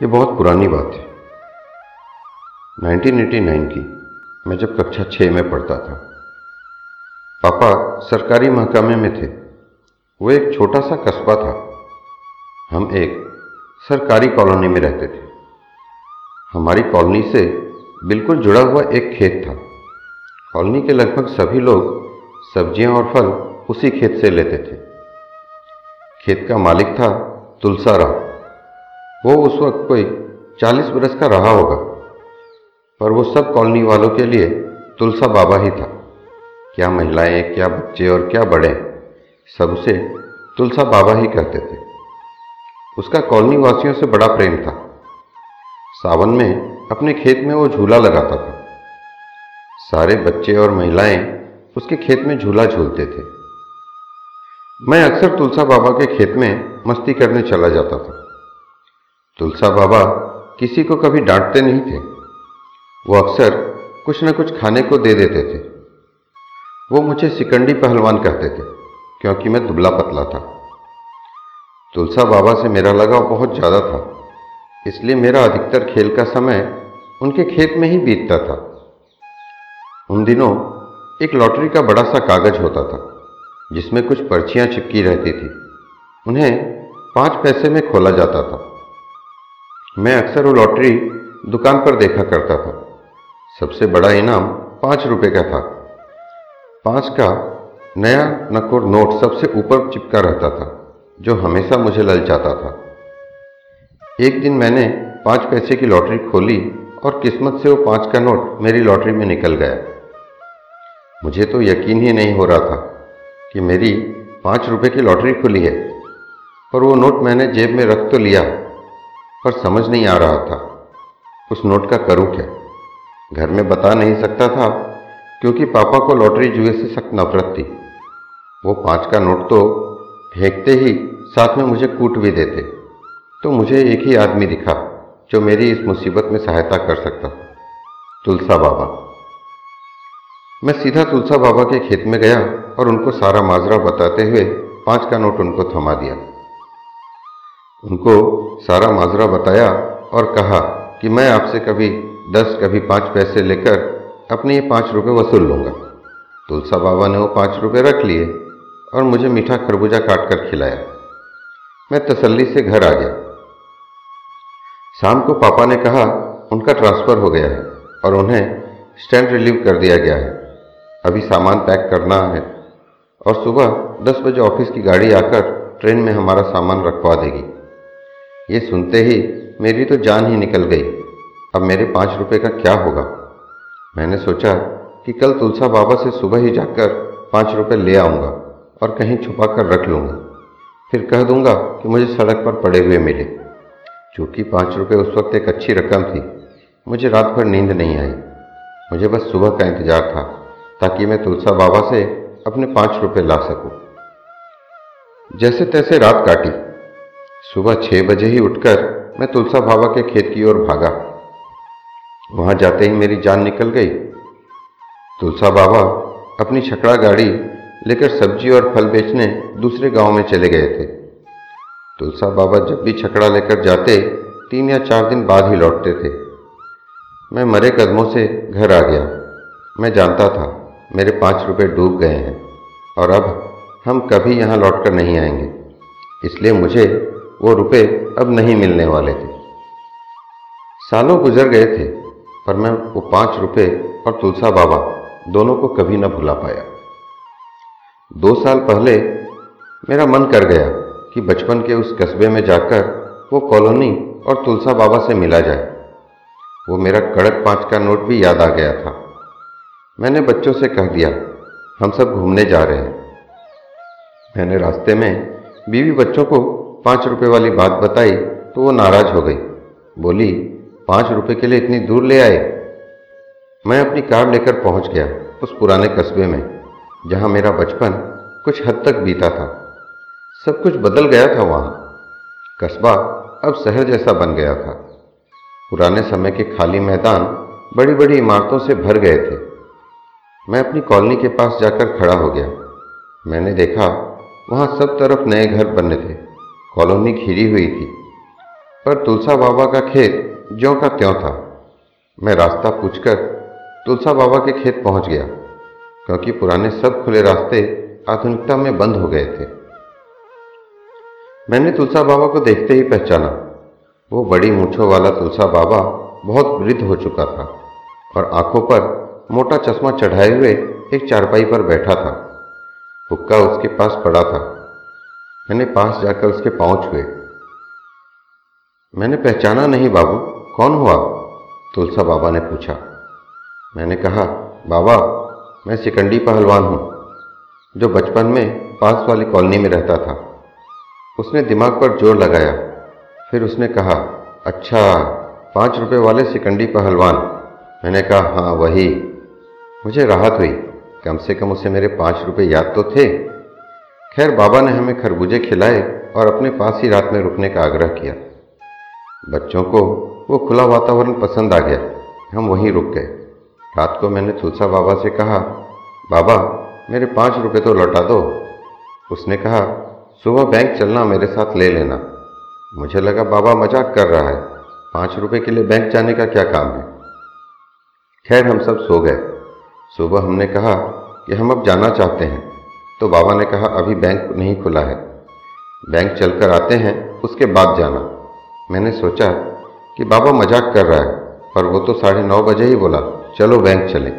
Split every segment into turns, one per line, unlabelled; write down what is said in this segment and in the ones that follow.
ये बहुत पुरानी बात है। 1989 की मैं जब कक्षा छः में पढ़ता था, पापा सरकारी महकमे में थे। वो एक छोटा सा कस्बा था। हम एक सरकारी कॉलोनी में रहते थे। हमारी कॉलोनी से बिल्कुल जुड़ा हुआ एक खेत था। कॉलोनी के लगभग सभी लोग सब्ज़ियाँ और फल उसी खेत से लेते थे। खेत का मालिक था तुलसा राव वो उस वक्त कोई चालीस बरस का रहा होगा, पर वो सब कॉलोनी वालों के लिए तुलसा बाबा ही था। क्या महिलाएँ, क्या बच्चे और क्या बड़े, सब उसे तुलसा बाबा ही कहते थे। उसका कॉलोनी वासियों से बड़ा प्रेम था। सावन में अपने खेत में वो झूला लगाता था। सारे बच्चे और महिलाएँ उसके खेत में झूला झूलते थे। मैं अक्सर तुलसा बाबा के खेत में मस्ती करने चला जाता था। तुलसा बाबा किसी को कभी डांटते नहीं थे। वो अक्सर कुछ न कुछ खाने को दे देते थे। वो मुझे सिकंडी पहलवान कहते थे, क्योंकि मैं दुबला पतला था। तुलसा बाबा से मेरा लगाव बहुत ज़्यादा था, इसलिए मेरा अधिकतर खेल का समय उनके खेत में ही बीतता था। उन दिनों एक लॉटरी का बड़ा सा कागज़ होता था, जिसमें कुछ पर्चियाँ चिपकी रहती थी। उन्हें पाँच पैसे में खोला जाता था। मैं अक्सर वो लॉटरी दुकान पर देखा करता था। सबसे बड़ा इनाम पाँच रुपए का था। पाँच का नया नकोर नोट सबसे ऊपर चिपका रहता था, जो हमेशा मुझे ललचाता था। एक दिन मैंने पाँच पैसे की लॉटरी खोली और किस्मत से वो पाँच का नोट मेरी लॉटरी में निकल गया। मुझे तो यकीन ही नहीं हो रहा था कि मेरी पाँच रुपए की लॉटरी खुली है, पर वो नोट मैंने जेब में रख तो लिया। पर समझ नहीं आ रहा था। उस नोट का करूँ क्या? घर में बता नहीं सकता था क्योंकि पापा को लॉटरी जुए से सख्त नफरत थी। वो पाँच का नोट तो फेंकते ही साथ में मुझे कूट भी देते। तो मुझे एक ही आदमी दिखा, जो मेरी इस मुसीबत में सहायता कर सकता। तुलसा बाबा। मैं सीधा तुलसा बाबा के खेत में गया और उनको सारा माजरा बताते हुए पाँच का नोट उनको थमा दिया। उनको सारा माजरा बताया और कहा कि मैं आपसे कभी दस, कभी पाँच पैसे लेकर अपने ये पाँच रुपये वसूल लूँगा। तुलसा बाबा ने वो पाँच रुपये रख लिए और मुझे मीठा खरबूजा काट कर खिलाया। मैं तसल्ली से घर आ गया। शाम को पापा ने कहा, उनका ट्रांसफ़र हो गया है और उन्हें स्टैंड रिलीव कर दिया गया है। अभी सामान पैक करना है और सुबह दस बजे ऑफ़िस की गाड़ी आकर ट्रेन में हमारा सामान रखवा देगी। ये सुनते ही मेरी तो जान ही निकल गई। अब मेरे पाँच रुपये का क्या होगा? मैंने सोचा कि कल तुलसा बाबा से सुबह ही जाकर पाँच रुपये ले आऊँगा और कहीं छुपा कर रख लूँगा। फिर कह दूँगा कि मुझे सड़क पर पड़े हुए मिले। चूँकि पाँच रुपये उस वक्त एक अच्छी रकम थी, मुझे रात भर नींद नहीं आई। मुझे बस सुबह का इंतज़ार था, ताकि मैं तुलसा बाबा से अपने पाँच रुपये ला सकूँ। जैसे तैसे रात काटी। सुबह छह बजे ही उठकर मैं तुलसा बाबा के खेत की ओर भागा। वहाँ जाते ही मेरी जान निकल गई। तुलसा बाबा अपनी छकड़ा गाड़ी लेकर सब्ज़ी और फल बेचने दूसरे गाँव में चले गए थे। तुलसा बाबा जब भी छकड़ा लेकर जाते, तीन या चार दिन बाद ही लौटते थे। मैं मरे कदमों से घर आ गया। मैं जानता था, मेरे पाँच रुपये डूब गए हैं, और अब हम कभी यहाँ लौट कर नहीं आएँगे। इसलिए मुझे वो रुपए अब नहीं मिलने वाले थे। सालों गुजर गए थे, पर मैं वो पाँच रुपए और तुलसा बाबा दोनों को कभी न भुला पाया। दो साल पहले मेरा मन कर गया कि बचपन के उस कस्बे में जाकर वो कॉलोनी और तुलसा बाबा से मिला जाए। वो मेरा कड़क पाँच का नोट भी याद आ गया था। मैंने बच्चों से कह दिया, हम सब घूमने जा रहे हैं। मैंने रास्ते में बीवी बच्चों को पाँच रुपए वाली बात बताई तो वो नाराज़ हो गई। बोली, पाँच रुपये के लिए इतनी दूर ले आए? मैं अपनी कार लेकर पहुँच गया उस पुराने कस्बे में, जहाँ मेरा बचपन कुछ हद तक बीता था। सब कुछ बदल गया था वहाँ। कस्बा अब शहर जैसा बन गया था। पुराने समय के खाली मैदान बड़ी बड़ी इमारतों से भर गए थे। मैं अपनी कॉलोनी के पास जाकर खड़ा हो गया। मैंने देखा, वहाँ सब तरफ़ नए घर बने थे। कॉलोनी घिरी हुई थी, पर तुलसा बाबा का खेत ज्यों का त्यों था। मैं रास्ता पूछकर तुलसा बाबा के खेत पहुँच गया, क्योंकि पुराने सब खुले रास्ते आधुनिकता में बंद हो गए थे। मैंने तुलसा बाबा को देखते ही पहचाना। वो बड़ी मूछों वाला तुलसा बाबा बहुत वृद्ध हो चुका था और आँखों पर मोटा चश्मा चढ़ाए हुए एक चारपाई पर बैठा था। हुक्का उसके पास पड़ा था। मैंने पास जाकर उसके पाँव छुए। मैंने पहचाना नहीं बाबू, कौन हुआ? तुलसा बाबा ने पूछा। मैंने कहा, बाबा, मैं सिकंडी पहलवान हूँ, जो बचपन में पास वाली कॉलोनी में रहता था। उसने दिमाग पर ज़ोर लगाया। फिर उसने कहा अच्छा पाँच रुपए वाले सिकंडी पहलवान। मैंने कहा हाँ वही। मुझे राहत हुई। कम से कम उसे मेरे पाँच रुपए याद तो थे। खैर बाबा ने हमें खरबूजे खिलाए और अपने पास ही रात में रुकने का आग्रह किया। बच्चों को वो खुला वातावरण पसंद आ गया। हम वहीं रुक गए। रात को मैंने तुलसा बाबा से कहा, बाबा, मेरे पाँच रुपये तो लौटा दो। उसने कहा, सुबह बैंक चलना, मेरे साथ ले लेना। मुझे लगा बाबा मज़ाक कर रहा है। पाँच रुपये के लिए बैंक जाने का क्या काम है? खैर, हम सब सो गए। सुबह हमने कहा कि हम अब जाना चाहते हैं। तो बाबा ने कहा, अभी बैंक नहीं खुला है। बैंक चलकर आते हैं, उसके बाद जाना। मैंने सोचा कि बाबा मज़ाक कर रहा है, पर वो तो साढ़े नौ बजे ही बोला, चलो बैंक चले।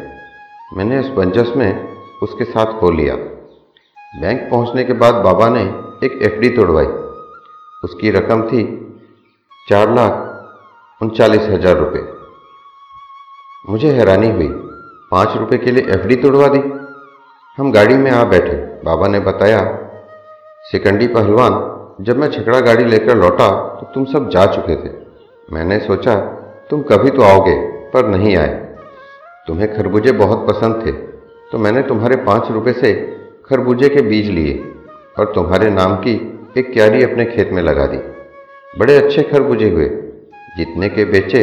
मैंने उस बंजस में उसके साथ खो लिया। बैंक पहुँचने के बाद बाबा ने एक एफडी तोड़वाई। उसकी रकम थी चार लाख उनचालीस हज़ार रुपये। मुझे हैरानी हुई, पाँच रुपये के लिए एफडी तोड़वा दी? हम गाड़ी में आ बैठे। बाबा ने बताया, सिकंडी पहलवान, जब मैं छकड़ा गाड़ी लेकर लौटा तो तुम सब जा चुके थे। मैंने सोचा, तुम कभी तो आओगे, पर नहीं आए। तुम्हें खरबूजे बहुत पसंद थे तो मैंने तुम्हारे पाँच रुपये से खरबूजे के बीज लिए, और तुम्हारे नाम की एक क्यारी अपने खेत में लगा दी। बड़े अच्छे खरबूजे हुए। जितने के बेचे,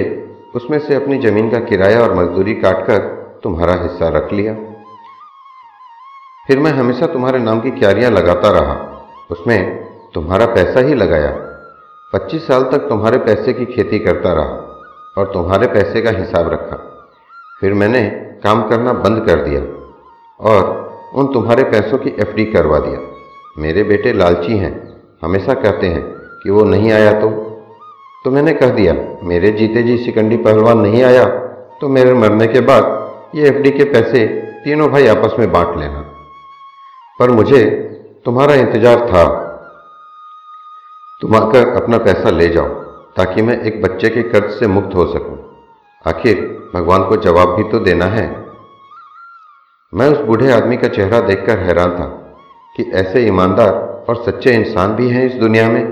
उसमें से अपनी ज़मीन का किराया और मजदूरी काटकर तुम्हारा हिस्सा रख लिया। फिर मैं हमेशा तुम्हारे नाम की क्यारियाँ लगाता रहा। उसमें तुम्हारा पैसा ही लगाया। पच्चीस साल तक तुम्हारे पैसे की खेती करता रहा और तुम्हारे पैसे का हिसाब रखा। फिर मैंने काम करना बंद कर दिया और उन तुम्हारे पैसों की एफडी करवा दिया। मेरे बेटे लालची हैं, हमेशा कहते हैं कि वो नहीं आया तो। तो मैंने कह दिया, मेरे जीते जी सिकंडी पहलवान नहीं आया तो मेरे मरने के बाद ये एफडी के पैसे तीनों भाई आपस में बांट लेना। पर मुझे तुम्हारा इंतज़ार था। तुम आकर अपना पैसा ले जाओ, ताकि मैं एक बच्चे के कर्ज से मुक्त हो सकूँ। आखिर भगवान को जवाब भी तो देना है। मैं उस बूढ़े आदमी का चेहरा देखकर हैरान था कि ऐसे ईमानदार और सच्चे इंसान भी हैं इस दुनिया में,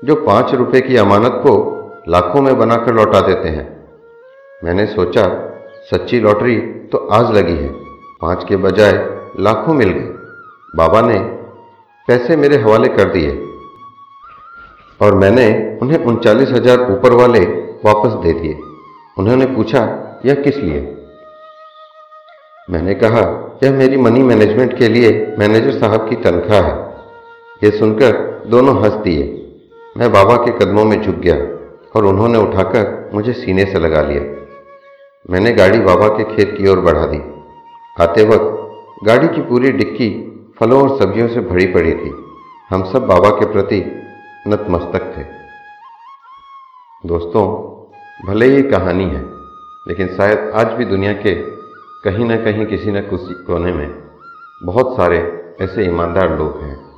जो पाँच रुपए की अमानत को लाखों में बनाकर लौटा देते हैं। मैंने सोचा, सच्ची लॉटरी तो आज लगी है, पाँच के बजाय लाखों मिल गए। बाबा ने पैसे मेरे हवाले कर दिए और मैंने उन्हें उनचालीस हज़ार ऊपर वाले वापस दे दिए। उन्होंने पूछा, यह किस लिए? मैंने कहा, यह मेरी मनी मैनेजमेंट के लिए मैनेजर साहब की तनख्वाह है। यह सुनकर दोनों हंस दिए। मैं बाबा के कदमों में झुक गया और उन्होंने उठाकर मुझे सीने से लगा लिया। मैंने गाड़ी बाबा के खेत की ओर बढ़ा दी। आते वक्त गाड़ी की पूरी डिक्की फलों और सब्जियों से भरी पड़ी थी। हम सब बाबा के प्रति नतमस्तक थे। दोस्तों, भले ही कहानी है, लेकिन शायद आज भी दुनिया के कहीं ना कहीं किसी न किसी कोने में बहुत सारे ऐसे ईमानदार लोग हैं।